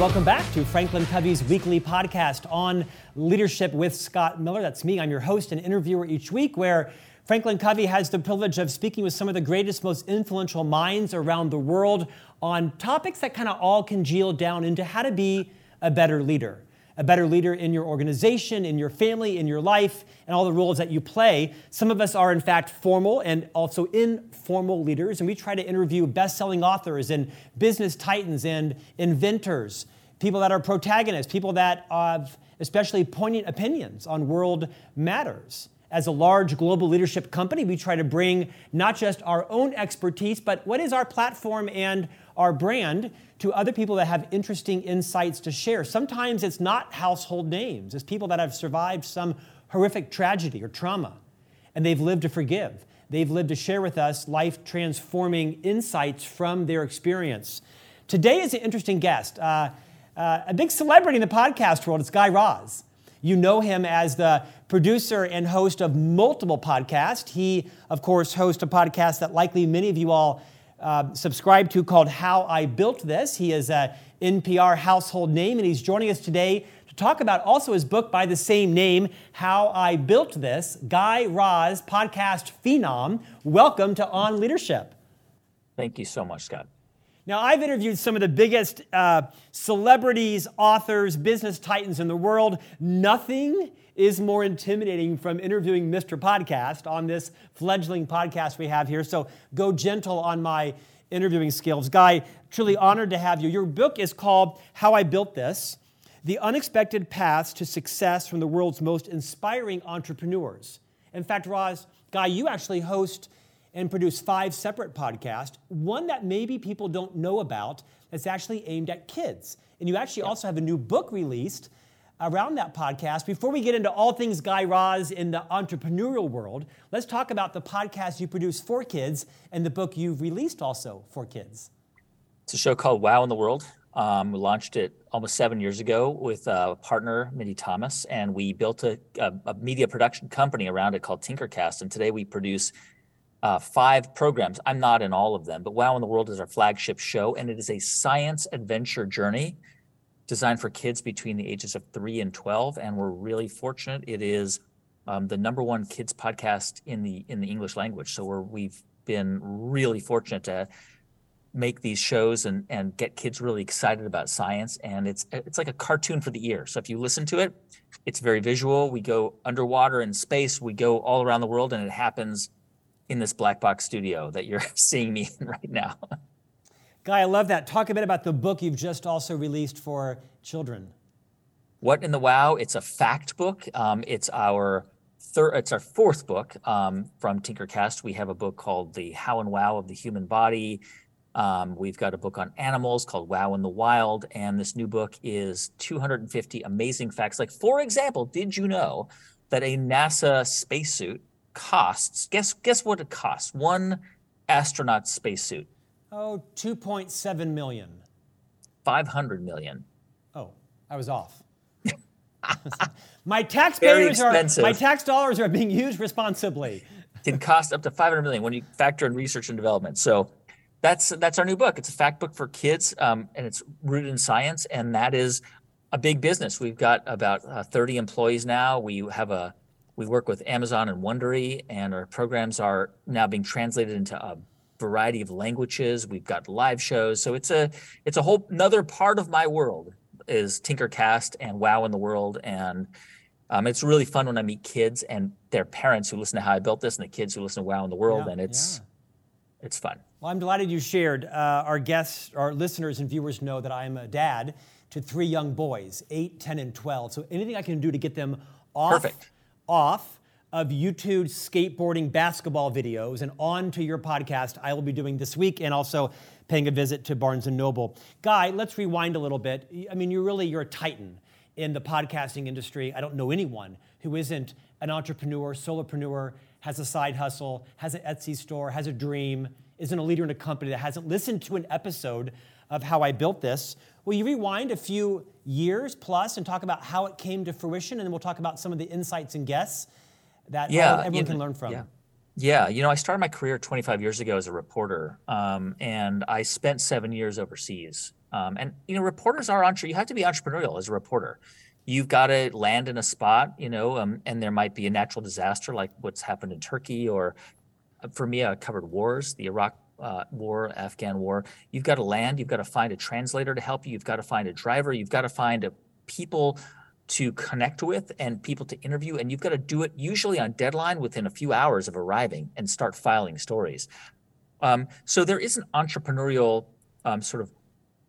welcome back to Franklin Covey's weekly podcast on leadership with Scott Miller. That's me. I'm your host and interviewer each week, where Franklin Covey has the privilege of speaking with some of the greatest, most influential minds around the world on topics that kind of all congeal down into how to be a better leader a better leader in your organization, in your family, in your life, and all the roles that you play. Some of us are, in fact, formal and also informal leaders, and we try to interview best selling authors and business titans and inventors, people that are protagonists, people that have especially poignant opinions on world matters. As a large global leadership company, we try to bring not just our own expertise, but what is our platform and our brand to other people that have interesting insights to share. Sometimes it's not household names, it's people that have survived some horrific tragedy or trauma, and they've lived to forgive. They've lived to share with us life transforming insights from their experience. Today is an interesting guest, uh, uh, a big celebrity in the podcast world. It's Guy Raz. You know him as the producer and host of multiple podcasts. He, of course, hosts a podcast that likely many of you all uh, subscribe to called How I Built This. He is a NPR household name, and he's joining us today to talk about also his book by the same name, How I Built This. Guy Raz, podcast phenom, welcome to On Leadership. Thank you so much, Scott. Now, I've interviewed some of the biggest uh, celebrities, authors, business titans in the world. Nothing is more intimidating from interviewing Mr. Podcast on this fledgling podcast we have here. So go gentle on my interviewing skills. Guy, truly honored to have you. Your book is called How I Built This The Unexpected Paths to Success from the World's Most Inspiring Entrepreneurs. In fact, Raz, Guy, you actually host and produce five separate podcasts, one that maybe people don't know about that's actually aimed at kids. And you actually also have a new book released around that podcast. Before we get into all things Guy Raz in the entrepreneurial world, let's talk about the podcast you produce for kids and the book you've released also for kids. It's a show called Wow in the World. Um, we launched it almost seven years ago with a partner, Mindy Thomas, and we built a, a, a media production company around it called Tinkercast. And today we produce uh, five programs. I'm not in all of them, but Wow in the World is our flagship show, and it is a science adventure journey designed for kids between the ages of three and 12. And we're really fortunate. It is um, the number one kids podcast in the in the English language. So we're, we've been really fortunate to make these shows and and get kids really excited about science. And it's it's like a cartoon for the ear. So if you listen to it, it's very visual. We go underwater in space. We go all around the world, and it happens in this black box studio that you're seeing me in right now. Guy, I love that. Talk a bit about the book you've just also released for children. What in the Wow? It's a fact book. Um, it's our third. It's our fourth book um, from Tinkercast. We have a book called The How and Wow of the Human Body. Um, we've got a book on animals called Wow in the Wild, and this new book is 250 amazing facts. Like, for example, did you know that a NASA spacesuit costs? Guess guess what it costs? One astronaut spacesuit Oh, 2.7 million. 500 million. Oh, I was off. my taxpayers are my tax dollars are being used responsibly. Can cost up to 500 million when you factor in research and development. So that's that's our new book. It's a fact book for kids, um, and it's rooted in science, and that is a big business. We've got about uh, 30 employees now. We have a we work with Amazon and Wondery, and our programs are now being translated into a variety of languages. We've got live shows. So it's a it's a whole another part of my world is Tinkercast and Wow in the World. And um, it's really fun when I meet kids and their parents who listen to how I built this and the kids who listen to Wow in the World. Yeah, and it's yeah. it's fun. Well, I'm delighted you shared. Uh, our guests, our listeners and viewers know that I'm a dad to three young boys, 8, 10, and 12. So anything I can do to get them off, Perfect. off of YouTube skateboarding basketball videos and on to your podcast I will be doing this week and also paying a visit to Barnes & Noble. Guy, let's rewind a little bit. I mean, you're really, you're a titan in the podcasting industry. I don't know anyone who isn't an entrepreneur, solopreneur, has a side hustle, has an Etsy store, has a dream, isn't a leader in a company that hasn't listened to an episode of how I built this. Will you rewind a few years plus and talk about how it came to fruition? And then we'll talk about some of the insights and guests that yeah, everyone you know, can learn from. Yeah. Yeah, you know, I started my career 25 years ago as a reporter, um, and I spent seven years overseas. Um, and you know, reporters are entre. You have to be entrepreneurial as a reporter. You've got to land in a spot, you know, um, and there might be a natural disaster like what's happened in Turkey, or uh, for me, I covered wars, the Iraq uh, war, Afghan war. You've got to land. You've got to find a translator to help you. You've got to find a driver. You've got to find a people to connect with and people to interview. And you've got to do it usually on deadline within a few hours of arriving and start filing stories. Um, so there is an entrepreneurial um, sort of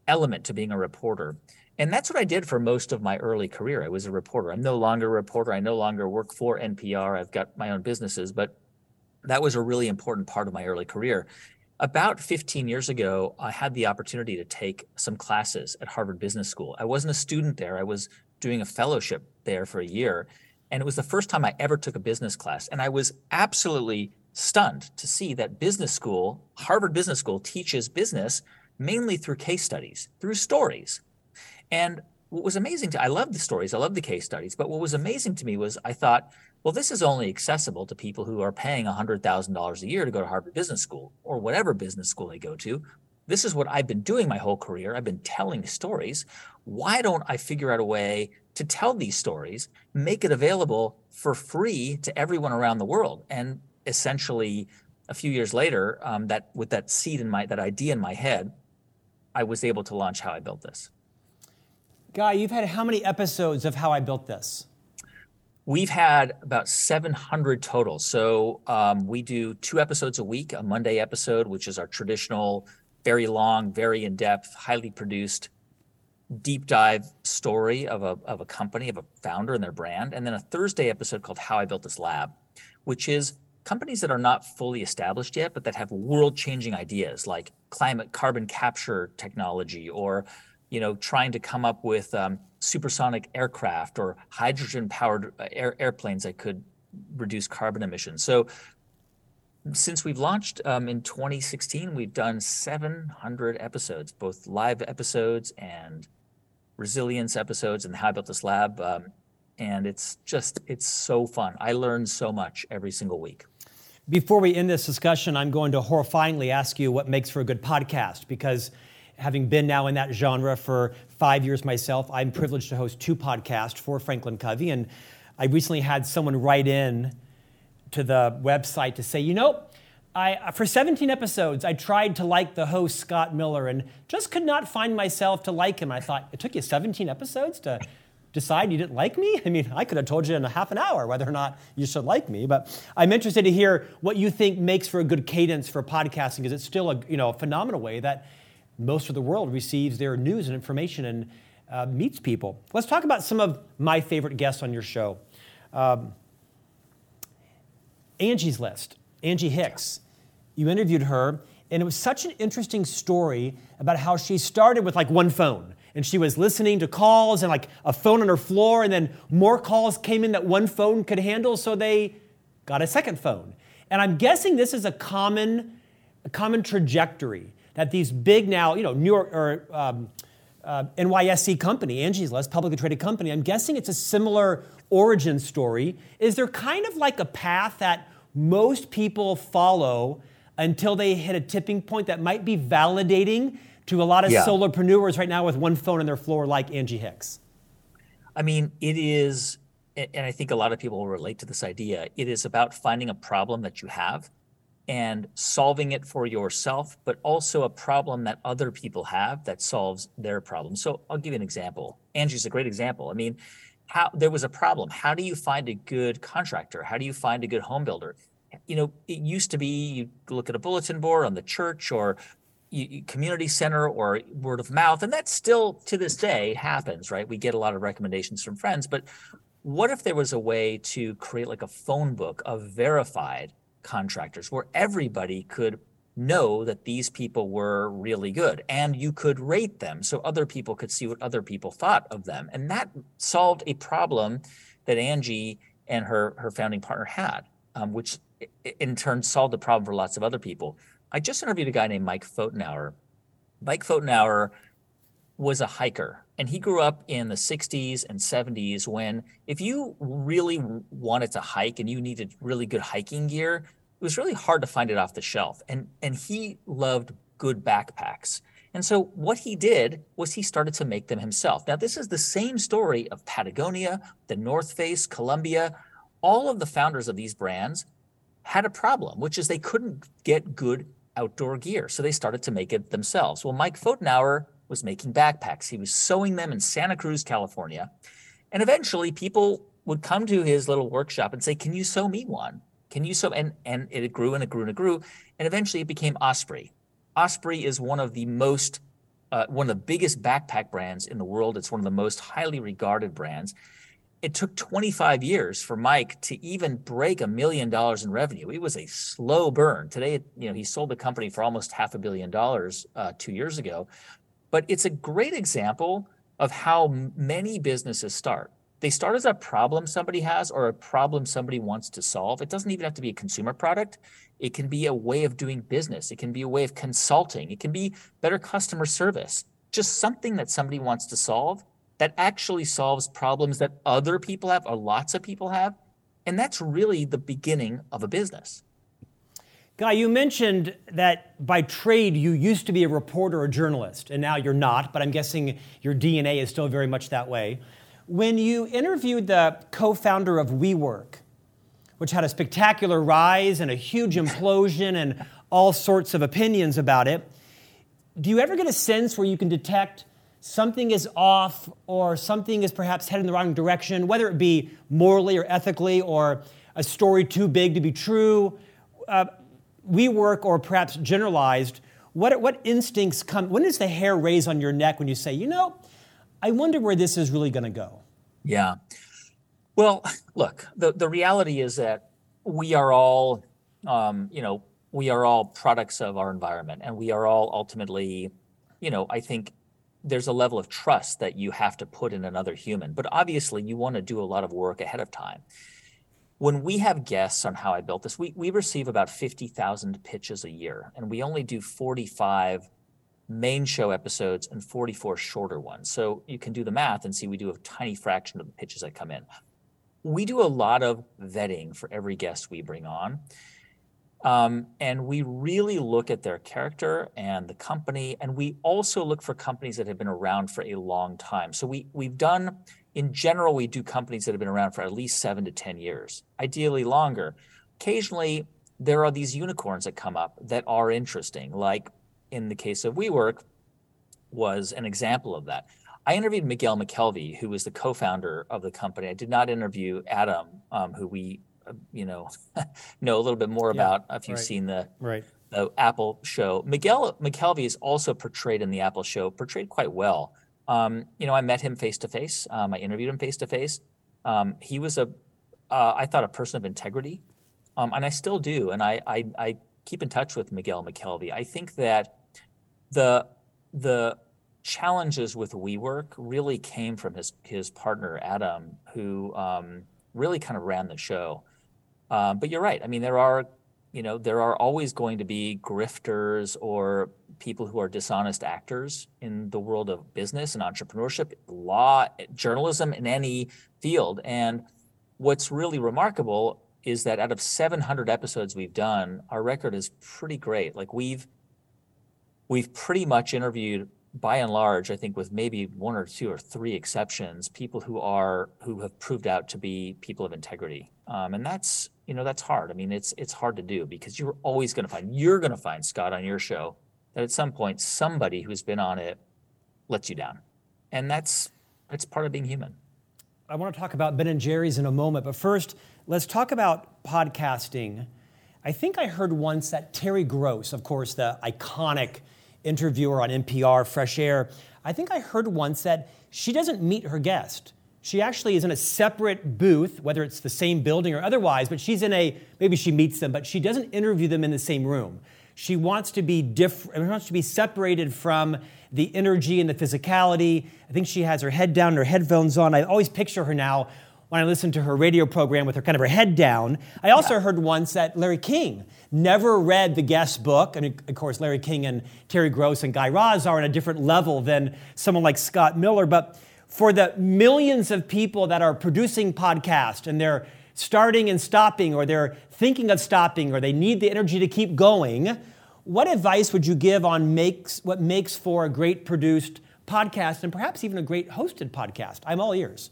element to being a reporter. And that's what I did for most of my early career. I was a reporter. I'm no longer a reporter. I no longer work for NPR. I've got my own businesses, but that was a really important part of my early career. About 15 years ago, I had the opportunity to take some classes at Harvard Business School. I wasn't a student there, I was doing a fellowship there for a year. And it was the first time I ever took a business class. And I was absolutely stunned to see that business school, Harvard Business School, teaches business mainly through case studies, through stories. And what was amazing to I love the stories, I love the case studies, but what was amazing to me was I thought, well, this is only accessible to people who are paying $100,000 a year to go to Harvard Business School or whatever business school they go to. This is what I've been doing my whole career. I've been telling stories. Why don't I figure out a way to tell these stories, make it available for free to everyone around the world? And essentially, a few years later, um, that with that seed in my that idea in my head, I was able to launch How I Built This. Guy, you've had how many episodes of How I Built This? We've had about 700 total. So um, we do two episodes a week, a Monday episode, which is our traditional, very long, very in depth, highly produced, deep dive story of a, of a company, of a founder and their brand. And then a Thursday episode called How I Built This Lab, which is companies that are not fully established yet, but that have world changing ideas like climate carbon capture technology or you know, trying to come up with um, supersonic aircraft or hydrogen powered uh, air, airplanes that could reduce carbon emissions. So since we've launched um, in 2016, we've done 700 episodes, both live episodes and resilience episodes and How I Built This Lab. Um, and it's just, it's so fun. I learn so much every single week. Before we end this discussion, I'm going to horrifyingly ask you what makes for a good podcast because having been now in that genre for five years myself, I'm privileged to host two podcasts for Franklin Covey. And I recently had someone write in to the website to say, you know, I, for 17 episodes, I tried to like the host, Scott Miller, and just could not find myself to like him. I thought, it took you 17 episodes to decide you didn't like me? I mean, I could have told you in a half an hour whether or not you should like me, but I'm interested to hear what you think makes for a good cadence for podcasting because it's still a, you know, a phenomenal way that most of the world receives their news and information and uh, meets people. Let's talk about some of my favorite guests on your show. Um, Angie's List, Angie Hicks. You interviewed her, and it was such an interesting story about how she started with like one phone. And she was listening to calls and like a phone on her floor, and then more calls came in that one phone could handle, so they got a second phone. And I'm guessing this is a common, a common trajectory that these big now, you know, New York or um, uh, NYSE company, Angie's List, publicly traded company, I'm guessing it's a similar origin story. Is there kind of like a path that most people follow until they hit a tipping point that might be validating to a lot of yeah. solopreneurs right now with one phone on their floor, like Angie Hicks? I mean, it is, and I think a lot of people will relate to this idea. It is about finding a problem that you have and solving it for yourself, but also a problem that other people have that solves their problem. So I'll give you an example. Angie's a great example. I mean, how there was a problem. How do you find a good contractor? How do you find a good home builder? You know, it used to be you look at a bulletin board on the church or community center or word of mouth, and that still to this day happens, right? We get a lot of recommendations from friends, but what if there was a way to create like a phone book of verified contractors where everybody could know that these people were really good and you could rate them so other people could see what other people thought of them. And that solved a problem that angie and her her founding partner had um, which in turn solved the problem for lots of other people. I just interviewed a guy named mike Pfotenhauer mike Pfotenhauer was a hiker and he grew up in the 60s and 70s when if you really wanted to hike and you needed really good hiking gear it was really hard to find it off the shelf and and he loved good backpacks And so what he did was he started to make them himself. Now, this is the same story of Patagonia, the North Face, Columbia. All of the founders of these brands had a problem, which is they couldn't get good outdoor gear. So they started to make it themselves. Well, Mike Pfotenhauer was making backpacks. He was sewing them in Santa Cruz, California. And eventually people would come to his little workshop and say, Can you sew me one? Can you sew? And, and it grew and it grew and it grew. And eventually it became Osprey. Osprey is one of the most, uh, one of the biggest backpack brands in the world. It's one of the most highly regarded brands. It took 25 years for Mike to even break a million dollars in revenue. It was a slow burn. Today, you know, he sold the company for almost half a billion dollars uh, two years ago. But it's a great example of how many businesses start. They start as a problem somebody has or a problem somebody wants to solve. It doesn't even have to be a consumer product. It can be a way of doing business. It can be a way of consulting. It can be better customer service. Just something that somebody wants to solve that actually solves problems that other people have or lots of people have. And that's really the beginning of a business. Guy, you mentioned that by trade you used to be a reporter or journalist, and now you're not, but I'm guessing your DNA is still very much that way. When you interviewed the co founder of WeWork, which had a spectacular rise and a huge implosion and all sorts of opinions about it. Do you ever get a sense where you can detect something is off or something is perhaps heading in the wrong direction, whether it be morally or ethically or a story too big to be true? Uh, WeWork or perhaps generalized, what, what instincts come? When does the hair raise on your neck when you say, you know, I wonder where this is really going to go? Yeah. Well, look, the, the reality is that we are all, um, you know, we are all products of our environment and we are all ultimately, you know, I think there's a level of trust that you have to put in another human. But obviously, you want to do a lot of work ahead of time. When we have guests on how I built this, we, we receive about 50,000 pitches a year, and we only do 45 main show episodes and 44 shorter ones. So you can do the math and see we do a tiny fraction of the pitches that come in. We do a lot of vetting for every guest we bring on. Um, and we really look at their character and the company, and we also look for companies that have been around for a long time. So we we've done, in general, we do companies that have been around for at least seven to ten years, ideally longer. Occasionally, there are these unicorns that come up that are interesting, like in the case of WeWork, was an example of that. I interviewed Miguel McKelvey, who was the co-founder of the company. I did not interview Adam, um, who we, uh, you know, know a little bit more yeah, about if you've right, seen the, right. the Apple show. Miguel McKelvey is also portrayed in the Apple show, portrayed quite well. Um, you know, I met him face to face. I interviewed him face to face. He was a, uh, I thought a person of integrity, um, and I still do. And I, I, I keep in touch with Miguel McKelvey. I think that the the challenges with WeWork really came from his his partner Adam, who um, really kind of ran the show. Um, but you're right. I mean, there are you know there are always going to be grifters or people who are dishonest actors in the world of business and entrepreneurship, law, journalism, in any field. And what's really remarkable is that out of 700 episodes we've done, our record is pretty great. Like we've we've pretty much interviewed by and large, I think with maybe one or two or three exceptions, people who are who have proved out to be people of integrity. Um, and that's you know that's hard. I mean, it's it's hard to do because you're always going to find you're going to find Scott on your show that at some point somebody who's been on it lets you down, and that's that's part of being human. I want to talk about Ben and Jerry's in a moment, but first let's talk about podcasting. I think I heard once that Terry Gross, of course, the iconic interviewer on NPR, Fresh Air, I think I heard once that she doesn't meet her guest. She actually is in a separate booth, whether it's the same building or otherwise, but she's in a, maybe she meets them, but she doesn't interview them in the same room. She wants to be different, wants to be separated from the energy and the physicality. I think she has her head down, her headphones on. I always picture her now when I listen to her radio program with her kind of her head down. I also yeah. heard once that Larry King never read the guest book. And of course, Larry King and Terry Gross and Guy Raz are on a different level than someone like Scott Miller. But for the millions of people that are producing podcasts and they're starting and stopping, or they're thinking of stopping, or they need the energy to keep going, What advice would you give on makes what makes for a great produced podcast and perhaps even a great hosted podcast? I'm all ears.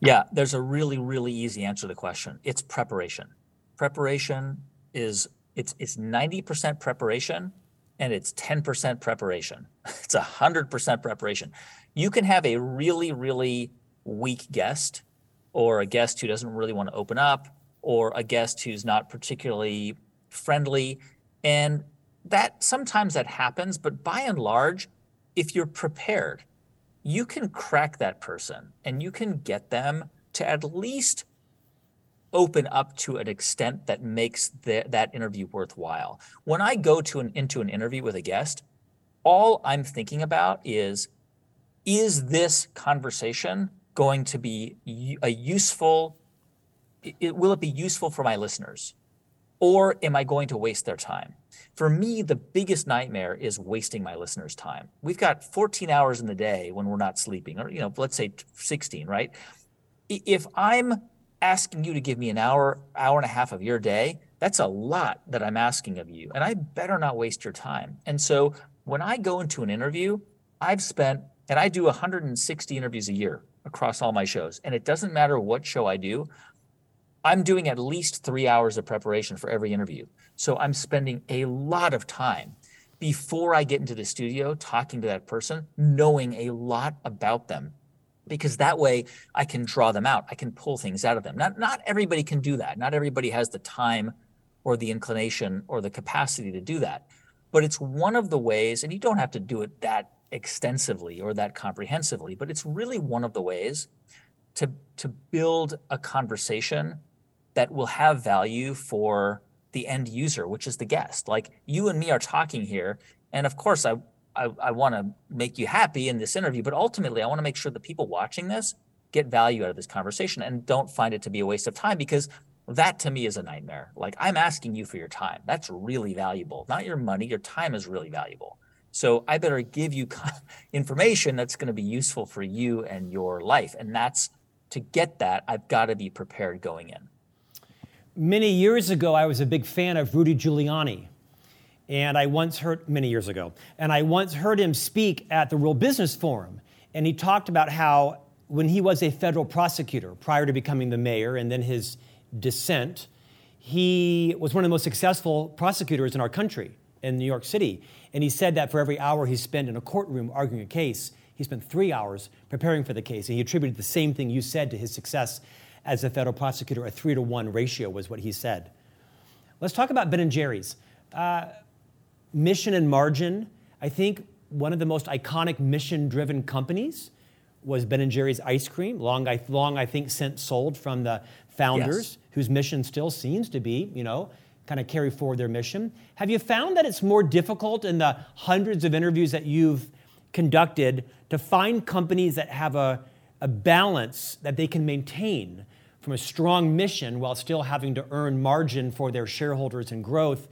Yeah, there's a really, really easy answer to the question. It's preparation. Preparation is it's it's 90% preparation and it's 10% preparation. It's 100% preparation. You can have a really, really weak guest or a guest who doesn't really want to open up or a guest who's not particularly friendly. And that sometimes that happens, but by and large, if you're prepared, you can crack that person and you can get them to at least open up to an extent that makes the, that interview worthwhile. When I go to an into an interview with a guest, all I'm thinking about is is this conversation going to be a useful it, will it be useful for my listeners or am I going to waste their time? For me, the biggest nightmare is wasting my listeners' time. We've got 14 hours in the day when we're not sleeping, or you know, let's say 16, right? If I'm asking you to give me an hour, hour and a half of your day, that's a lot that I'm asking of you. And I better not waste your time. And so when I go into an interview, I've spent, and I do 160 interviews a year across all my shows. And it doesn't matter what show I do, I'm doing at least three hours of preparation for every interview. So I'm spending a lot of time before I get into the studio talking to that person, knowing a lot about them because that way I can draw them out. I can pull things out of them. Not not everybody can do that. Not everybody has the time or the inclination or the capacity to do that. But it's one of the ways, and you don't have to do it that extensively or that comprehensively, but it's really one of the ways to to build a conversation that will have value for the end user, which is the guest. Like you and me are talking here, and of course I I, I want to make you happy in this interview, but ultimately, I want to make sure the people watching this get value out of this conversation and don't find it to be a waste of time because that to me is a nightmare. Like I'm asking you for your time. That's really valuable. Not your money, your time is really valuable. So I better give you information that's going to be useful for you and your life. And that's to get that, I've got to be prepared going in. Many years ago, I was a big fan of Rudy Giuliani. And I once heard, many years ago, and I once heard him speak at the World Business Forum. And he talked about how when he was a federal prosecutor prior to becoming the mayor and then his descent, he was one of the most successful prosecutors in our country in New York City. And he said that for every hour he spent in a courtroom arguing a case, he spent three hours preparing for the case. And he attributed the same thing you said to his success as a federal prosecutor. A three to one ratio was what he said. Let's talk about Ben and Jerry's. Uh, mission and margin. I think one of the most iconic mission driven companies was Ben and Jerry's ice cream, long I, long, I think since sold from the founders, yes. whose mission still seems to be, you know, kind of carry forward their mission. Have you found that it's more difficult in the hundreds of interviews that you've conducted to find companies that have a, a balance that they can maintain from a strong mission while still having to earn margin for their shareholders and growth?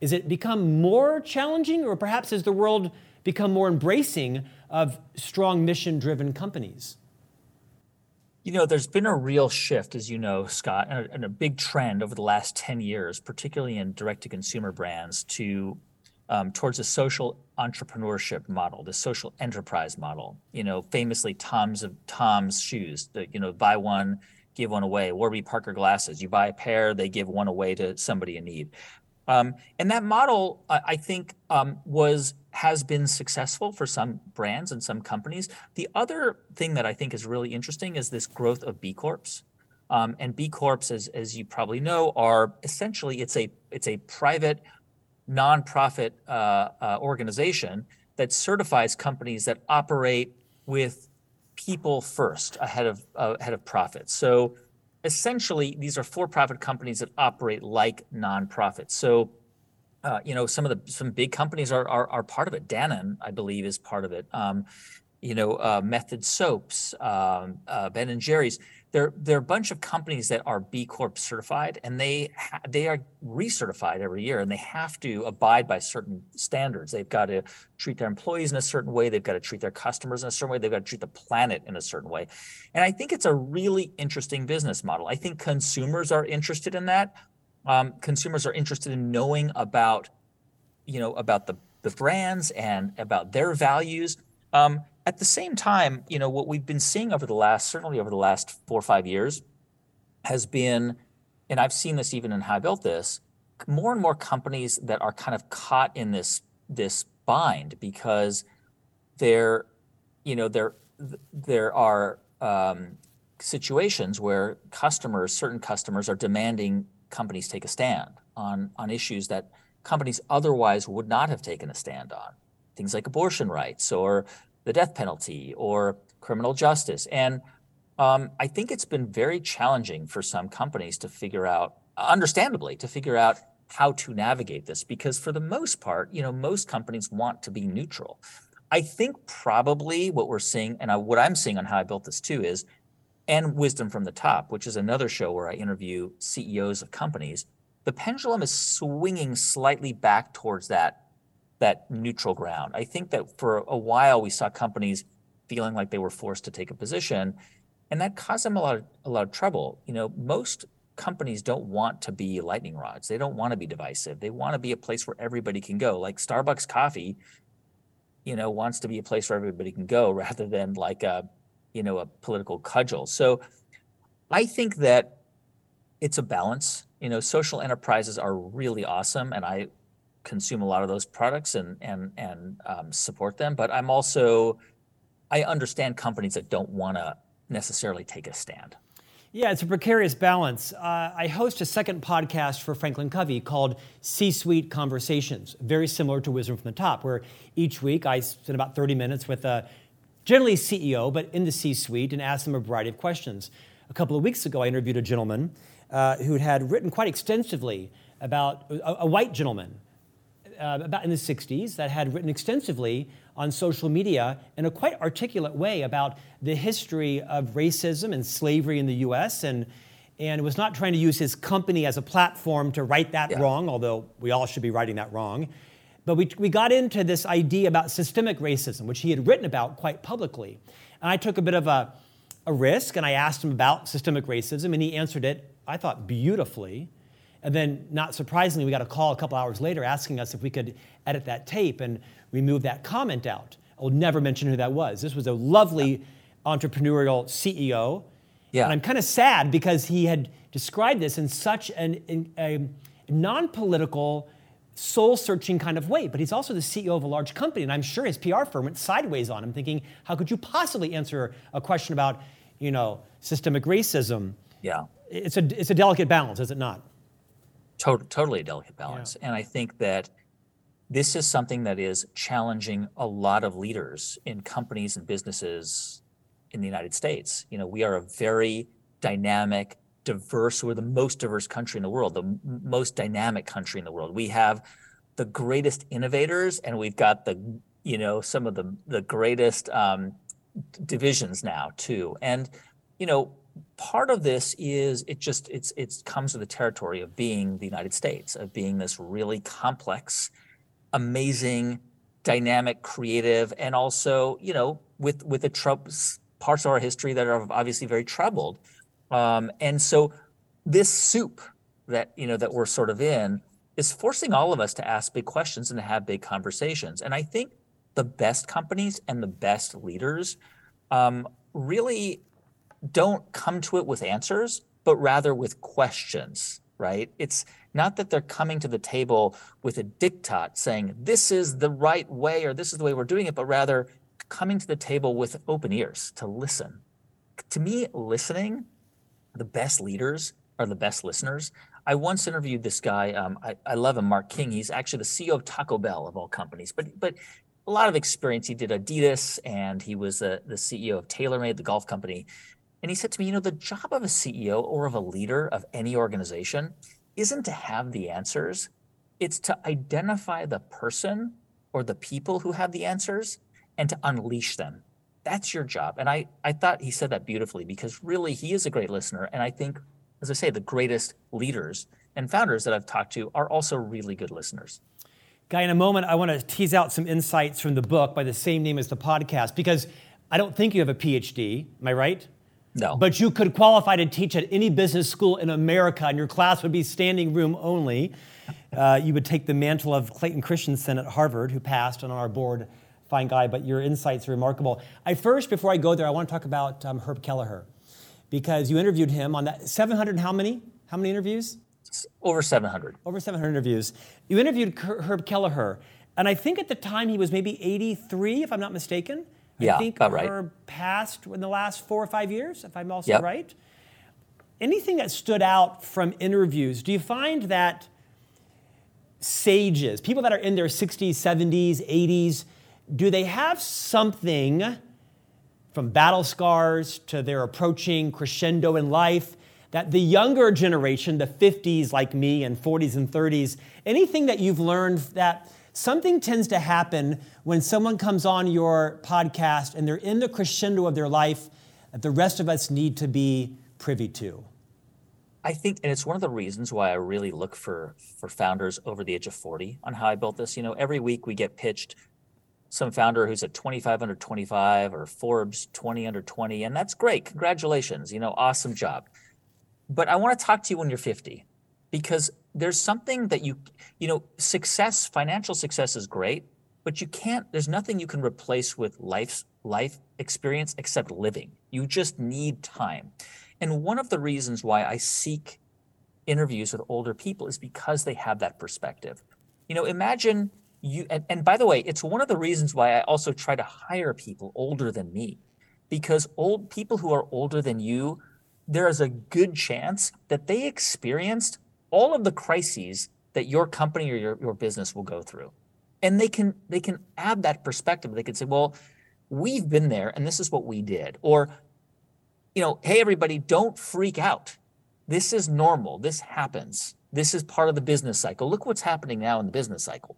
Is it become more challenging, or perhaps has the world become more embracing of strong mission driven companies? You know, there's been a real shift, as you know, Scott, and a, and a big trend over the last 10 years, particularly in direct to consumer brands, to um, towards a social entrepreneurship model, the social enterprise model. You know, famously Tom's of Tom's shoes, the, you know, buy one, give one away. Warby Parker glasses, you buy a pair, they give one away to somebody in need. Um, and that model, I think, um, was has been successful for some brands and some companies. The other thing that I think is really interesting is this growth of B Corps. Um, and B Corps, as, as you probably know, are essentially it's a it's a private nonprofit uh, uh, organization that certifies companies that operate with people first ahead of uh, ahead of profits. So essentially these are for-profit companies that operate like nonprofits. So, uh, you know, some of the some big companies are are, are part of it. Dannon, I believe, is part of it. Um, you know, uh, Method Soaps, um, uh, Ben and Jerry's there there are a bunch of companies that are B Corp certified, and they ha- they are recertified every year, and they have to abide by certain standards. They've got to treat their employees in a certain way. They've got to treat their customers in a certain way. They've got to treat the planet in a certain way, and I think it's a really interesting business model. I think consumers are interested in that. Um, consumers are interested in knowing about you know, about the the brands and about their values. Um, at the same time, you know, what we've been seeing over the last, certainly over the last four or five years, has been, and I've seen this even in how I built this, more and more companies that are kind of caught in this this bind because there, you know, there there are um, situations where customers, certain customers, are demanding companies take a stand on on issues that companies otherwise would not have taken a stand on, things like abortion rights or the death penalty or criminal justice. And um, I think it's been very challenging for some companies to figure out, understandably, to figure out how to navigate this because for the most part, you know, most companies want to be neutral. I think probably what we're seeing, and I, what I'm seeing on how I built this too, is and Wisdom from the Top, which is another show where I interview CEOs of companies. The pendulum is swinging slightly back towards that that neutral ground. I think that for a while we saw companies feeling like they were forced to take a position, and that caused them a lot of, a lot of trouble. You know, most companies don't want to be lightning rods. They don't want to be divisive. They want to be a place where everybody can go. Like Starbucks coffee, you know, wants to be a place where everybody can go rather than like a, you know, a political cudgel. So I think that it's a balance. You know, social enterprises are really awesome, and I consume a lot of those products and and and um, support them. But I'm also I understand companies that don't want to necessarily take a stand. Yeah, it's a precarious balance. Uh, I host a second podcast for Franklin Covey called C Suite Conversations, very similar to Wisdom from the Top, where each week I spend about 30 minutes with a generally CEO, but in the C suite, and ask them a variety of questions. A couple of weeks ago, I interviewed a gentleman uh, who had written quite extensively about a, a white gentleman uh, about in the 60s that had written extensively on social media in a quite articulate way about the history of racism and slavery in the US and and was not trying to use his company as a platform to right that yeah. wrong, although we all should be writing that wrong. But we, we got into this idea about systemic racism, which he had written about quite publicly. And I took a bit of a, a risk and I asked him about systemic racism, and he answered it, I thought, beautifully. And then, not surprisingly, we got a call a couple hours later asking us if we could edit that tape and remove that comment out. I'll never mention who that was. This was a lovely entrepreneurial CEO. Yeah. And I'm kind of sad because he had described this in such an, in, a non political, soul searching kind of way. But he's also the CEO of a large company, and I'm sure his PR firm went sideways on him, thinking, how could you possibly answer a question about, you know, systemic racism? Yeah. It's a, it's a delicate balance, is it not? Tot- totally a delicate balance. Yeah. And I think that this is something that is challenging a lot of leaders in companies and businesses in the United States. You know, we are a very dynamic, diverse, we're the most diverse country in the world, the m- most dynamic country in the world. We have the greatest innovators and we've got the, you know, some of the, the greatest um, divisions now too. And, you know, part of this is it just it's it comes with the territory of being the United States, of being this really complex, amazing, dynamic, creative, and also you know with with the tropes parts of our history that are obviously very troubled, um, and so this soup that you know that we're sort of in is forcing all of us to ask big questions and to have big conversations. And I think the best companies and the best leaders um, really don't come to it with answers, but rather with questions, right? It's not that they're coming to the table with a diktat saying, this is the right way or this is the way we're doing it, but rather coming to the table with open ears to listen. To me, listening, the best leaders are the best listeners. I once interviewed this guy. Um, I, I love him, Mark King. He's actually the CEO of Taco Bell of all companies, but but a lot of experience. He did Adidas, and he was the, the CEO of TaylorMade, the golf company. And he said to me, you know, the job of a CEO or of a leader of any organization isn't to have the answers, it's to identify the person or the people who have the answers and to unleash them. That's your job. And I, I thought he said that beautifully because really he is a great listener. And I think, as I say, the greatest leaders and founders that I've talked to are also really good listeners. Guy, in a moment, I want to tease out some insights from the book by the same name as the podcast because I don't think you have a PhD. Am I right? No. But you could qualify to teach at any business school in America, and your class would be standing room only. Uh, you would take the mantle of Clayton Christensen at Harvard, who passed and on our board. Fine guy, but your insights are remarkable. I first, before I go there, I want to talk about um, Herb Kelleher because you interviewed him on that 700. How many? How many interviews? Over 700. Over 700 interviews. You interviewed Herb Kelleher, and I think at the time he was maybe 83, if I'm not mistaken. Yeah, I think about right. Herb passed in the last four or five years, if I'm also Yep. right. Anything that stood out from interviews? Do you find that sages, people that are in their 60s, 70s, 80s, do they have something from battle scars to their approaching crescendo in life that the younger generation, the 50s like me and 40s and 30s, anything that you've learned that something tends to happen when someone comes on your podcast and they're in the crescendo of their life that the rest of us need to be privy to? I think, and it's one of the reasons why I really look for for founders over the age of 40 on how I built this. You know, every week we get pitched some founder who's at 25 under 25 or Forbes 20 under 20, and that's great. Congratulations, you know, awesome job. But I want to talk to you when you're 50 because there's something that you, you know, success, financial success is great, but you can't, there's nothing you can replace with life's life experience except living. You just need time. And one of the reasons why I seek interviews with older people is because they have that perspective. You know, imagine you, and, and by the way, it's one of the reasons why I also try to hire people older than me, because old people who are older than you, there is a good chance that they experienced all of the crises that your company or your, your business will go through. And they can they can add that perspective. They can say, well, we've been there and this is what we did. Or you know, hey, everybody, don't freak out. This is normal. This happens. This is part of the business cycle. Look what's happening now in the business cycle.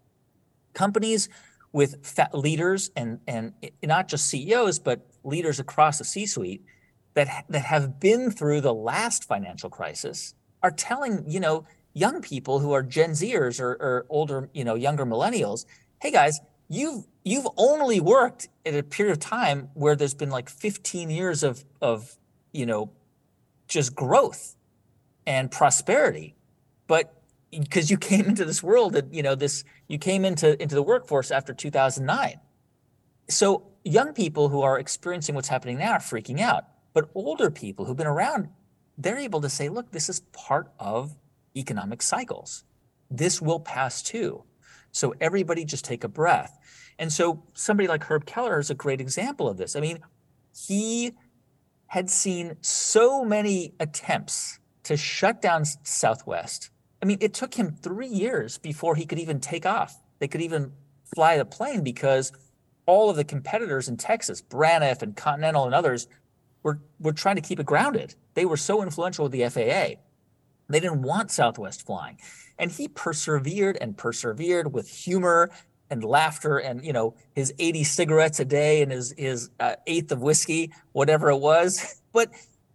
Companies with fa- leaders and, and not just CEOs, but leaders across the C suite that, that have been through the last financial crisis are telling, you know, young people who are Gen Zers or, or older, you know, younger millennials, hey guys, you've you've only worked at a period of time where there's been like 15 years of of you know just growth and prosperity. But because you came into this world and you know this you came into into the workforce after 2009 so young people who are experiencing what's happening now are freaking out but older people who've been around they're able to say look this is part of economic cycles this will pass too so everybody just take a breath and so somebody like herb kelleher is a great example of this i mean he had seen so many attempts to shut down Southwest. I mean, it took him three years before he could even take off. They could even fly the plane because all of the competitors in Texas, Braniff and Continental and others, were, were trying to keep it grounded. They were so influential with the FAA. They didn't want Southwest flying. And he persevered and persevered with humor and laughter and you know his 80 cigarettes a day and his his uh, eighth of whiskey whatever it was but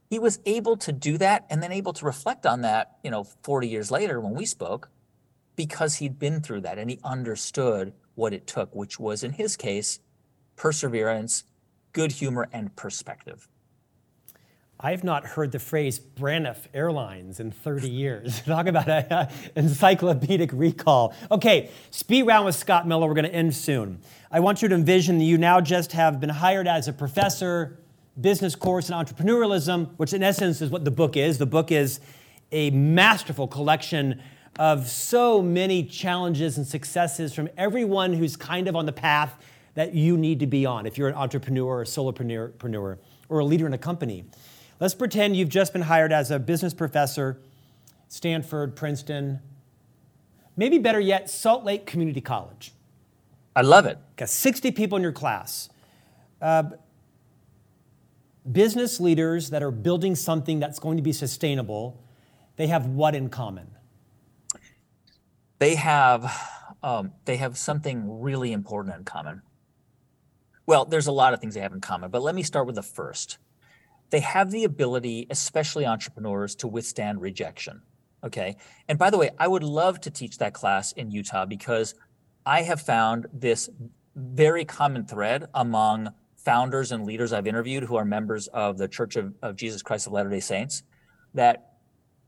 he was able to do that and then able to reflect on that you know 40 years later when we spoke because he'd been through that and he understood what it took which was in his case perseverance good humor and perspective I've not heard the phrase Braniff Airlines in 30 years. Talk about an encyclopedic recall. Okay, speed round with Scott Miller. We're going to end soon. I want you to envision that you now just have been hired as a professor, business course in entrepreneurialism, which in essence is what the book is. The book is a masterful collection of so many challenges and successes from everyone who's kind of on the path that you need to be on if you're an entrepreneur, a solopreneur, or a leader in a company. Let's pretend you've just been hired as a business professor, Stanford, Princeton, maybe better yet, Salt Lake Community College. i love it Got 60 people in your class. Uh, business leaders that are building something that's going to be sustainable, they have what in common? they have um, they have something really important in common well there's a lot of things they have in common but let me start with the first they have the ability, especially entrepreneurs, to withstand rejection. Okay. And by the way, I would love to teach that class in Utah because I have found this very common thread among founders and leaders I've interviewed who are members of the Church of, of Jesus Christ of Latter day Saints that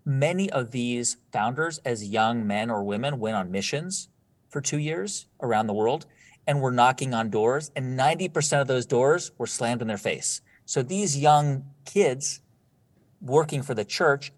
many of these founders, as young men or women, went on missions for two years around the world and were knocking on doors, and 90% of those doors were slammed in their face. So these young kids working for the church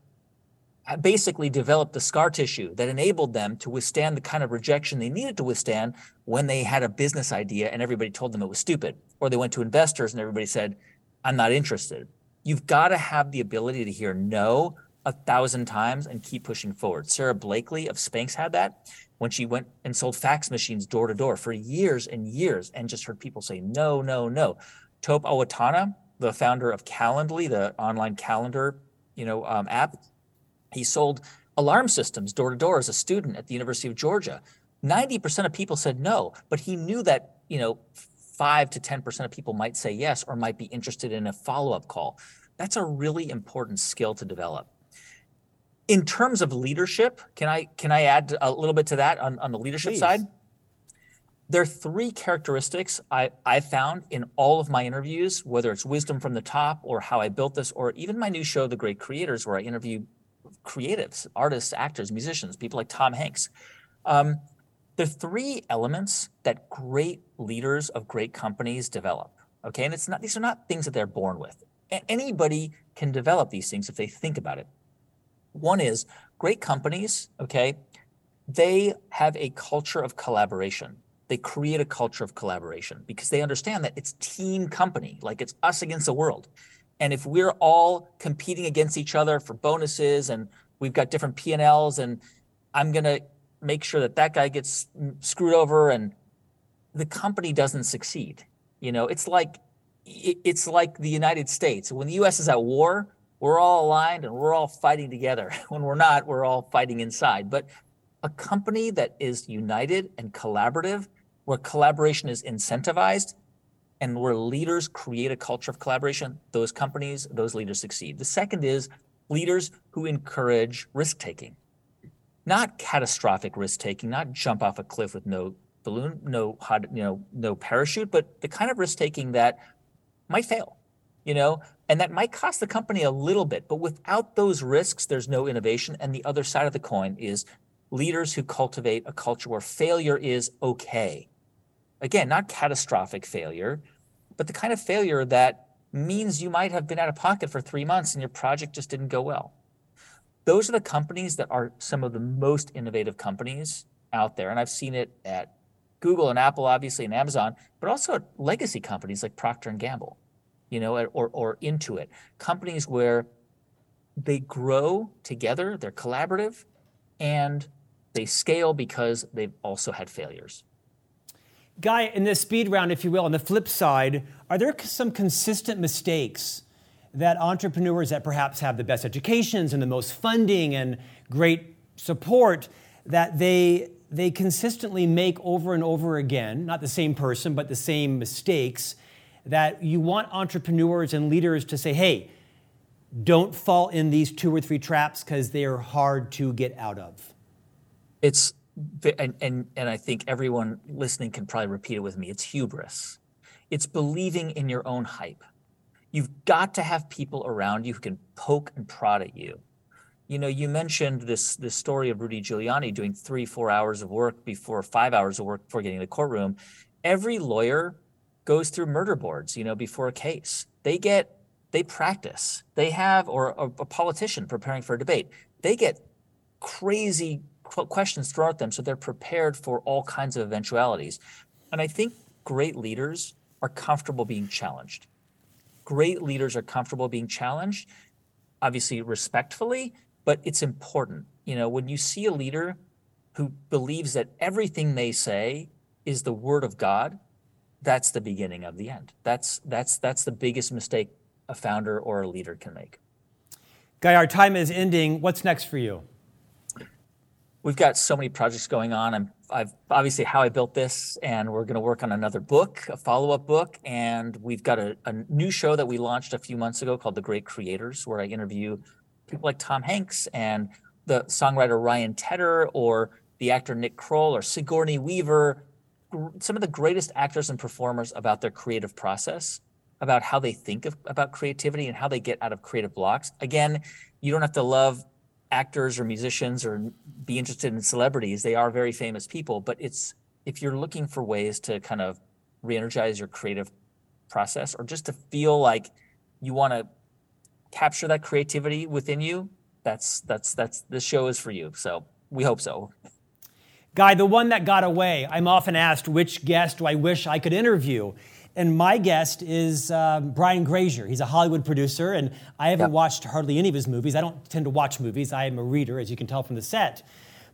uh, basically developed the scar tissue that enabled them to withstand the kind of rejection they needed to withstand when they had a business idea and everybody told them it was stupid, or they went to investors and everybody said, I'm not interested. You've got to have the ability to hear no a thousand times and keep pushing forward. sarah Blakely of Spanx had that when she went and sold fax machines door to door for years and years and just heard people say no, no, no. Tope Awotona, the founder of Calendly, the online calendar, you know, um, app, he sold alarm systems door to door as a student at the University of Georgia. 90% of people said no, but he knew that, you know, 5 to 10% of people might say yes or might be interested in a follow-up call. That's a really important skill to develop. In terms of leadership, can I can I add a little bit to that on, on the leadership Please. side? There are three characteristics I, I found in all of my interviews, whether it's wisdom from the top or how I built this, or even my new show, The Great Creators, where I interview creatives, artists, actors, musicians, people like Tom Hanks. Um, the three elements that great leaders of great companies develop. Okay, and it's not these are not things that they're born with. A- anybody can develop these things if they think about it. One is great companies, okay, they have a culture of collaboration. They create a culture of collaboration because they understand that it's team company, like it's us against the world. And if we're all competing against each other for bonuses and we've got different P&Ls and I'm going to make sure that that guy gets screwed over and the company doesn't succeed. You know, it's like it's like the United States. When the US is at war, we're all aligned and we're all fighting together. When we're not, we're all fighting inside. But a company that is united and collaborative, where collaboration is incentivized, and where leaders create a culture of collaboration, those companies, those leaders succeed. The second is leaders who encourage risk taking, not catastrophic risk taking, not jump off a cliff with no balloon, no you know, no parachute, but the kind of risk taking that might fail, you know, and that might cost the company a little bit. But without those risks, there's no innovation. And the other side of the coin is leaders who cultivate a culture where failure is okay Again, not catastrophic failure, but the kind of failure that means you might have been out of pocket for three months and your project just didn't go well. Those are the companies that are some of the most innovative companies out there. And I've seen it at Google and Apple, obviously, and Amazon, but also at legacy companies like Procter and Gamble, you know, or, or Intuit, companies where they grow together, they're collaborative, and they scale because they've also had failures. Guy, in the speed round, if you will, on the flip side, are there some consistent mistakes that entrepreneurs that perhaps have the best educations and the most funding and great support that they they consistently make over and over again, not the same person, but the same mistakes, that you want entrepreneurs and leaders to say, hey, don't fall in these two or three traps because they are hard to get out of? It's and, and and I think everyone listening can probably repeat it with me. It's hubris. It's believing in your own hype. You've got to have people around you who can poke and prod at you. You know, you mentioned this this story of Rudy Giuliani doing three, four hours of work before five hours of work before getting to the courtroom. Every lawyer goes through murder boards, you know, before a case. They get they practice. They have, or a, a politician preparing for a debate, they get crazy questions thrown at them so they're prepared for all kinds of eventualities. And I think great leaders are comfortable being challenged. Great leaders are comfortable being challenged, obviously respectfully, but it's important. You know, when you see a leader who believes that everything they say is the word of God, that's the beginning of the end. That's that's that's the biggest mistake a founder or a leader can make. Guy, our time is ending. What's next for you? We've got so many projects going on. I'm I've obviously how I built this, and we're going to work on another book, a follow up book, and we've got a, a new show that we launched a few months ago called The Great Creators, where I interview people like Tom Hanks and the songwriter Ryan Tedder or the actor Nick Kroll or Sigourney Weaver, some of the greatest actors and performers about their creative process about how they think of, about creativity and how they get out of creative blocks. Again, you don't have to love actors or musicians or be interested in celebrities. They are very famous people, but it's if you're looking for ways to kind of re-energize your creative process or just to feel like you want to capture that creativity within you, that's that's that's this show is for you. So we hope so. Guy, the one that got away, I'm often asked which guest do I wish I could interview. And my guest is um, Brian Grazer. He's a Hollywood producer, and I haven't watched hardly any of his movies. I don't tend to watch movies. I am a reader, as you can tell from the set.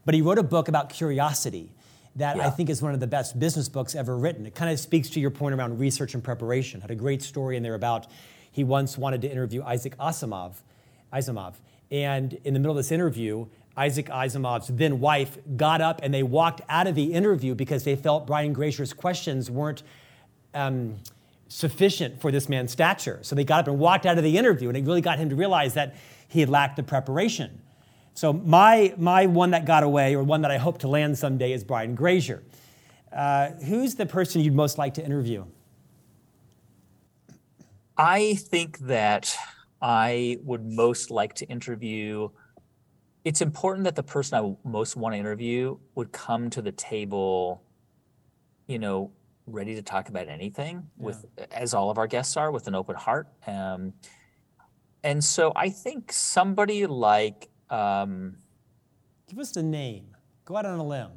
But he wrote a book about curiosity that yeah. I think is one of the best business books ever written. It kind of speaks to your point around research and preparation. Had a great story in there about he once wanted to interview Isaac Asimov, Asimov, and in the middle of this interview, Isaac Asimov's then wife got up and they walked out of the interview because they felt Brian Grazer's questions weren't um, sufficient for this man's stature. So they got up and walked out of the interview, and it really got him to realize that he had lacked the preparation. So my, my one that got away, or one that I hope to land someday, is Brian Grazer. Uh, who's the person you'd most like to interview? I think that I would most like to interview. It's important that the person I most want to interview would come to the table, you know, ready to talk about anything yeah. with, as all of our guests are, with an open heart. Um, and so I think somebody like um, Give us a name. Go out on a limb.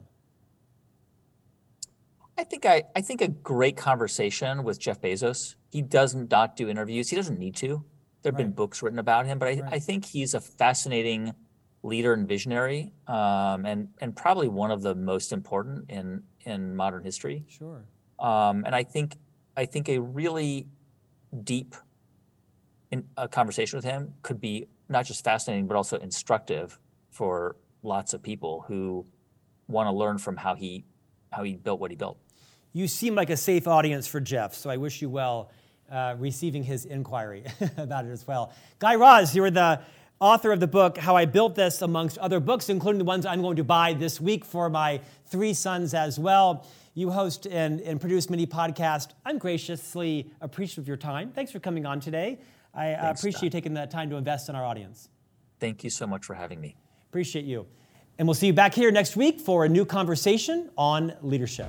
I think I, I think a great conversation with Jeff Bezos. He does not not do interviews. He doesn't need to. There have right. been books written about him, but I, right. I think he's a fascinating leader and visionary, um, and and probably one of the most important in in modern history. Sure. Um, and I think I think a really deep in, a conversation with him could be not just fascinating, but also instructive for lots of people who want to learn from how he how he built what he built. You seem like a safe audience for Jeff, so I wish you well uh, receiving his inquiry about it as well. Guy Raz, you're the author of the book How I Built This, amongst other books, including the ones I'm going to buy this week for my three sons as well. You host and, and produce many podcasts. I'm graciously appreciative of your time. Thanks for coming on today. I Thanks, appreciate you taking the time to invest in our audience. Thank you so much for having me. Appreciate you. And we'll see you back here next week for a new conversation on leadership.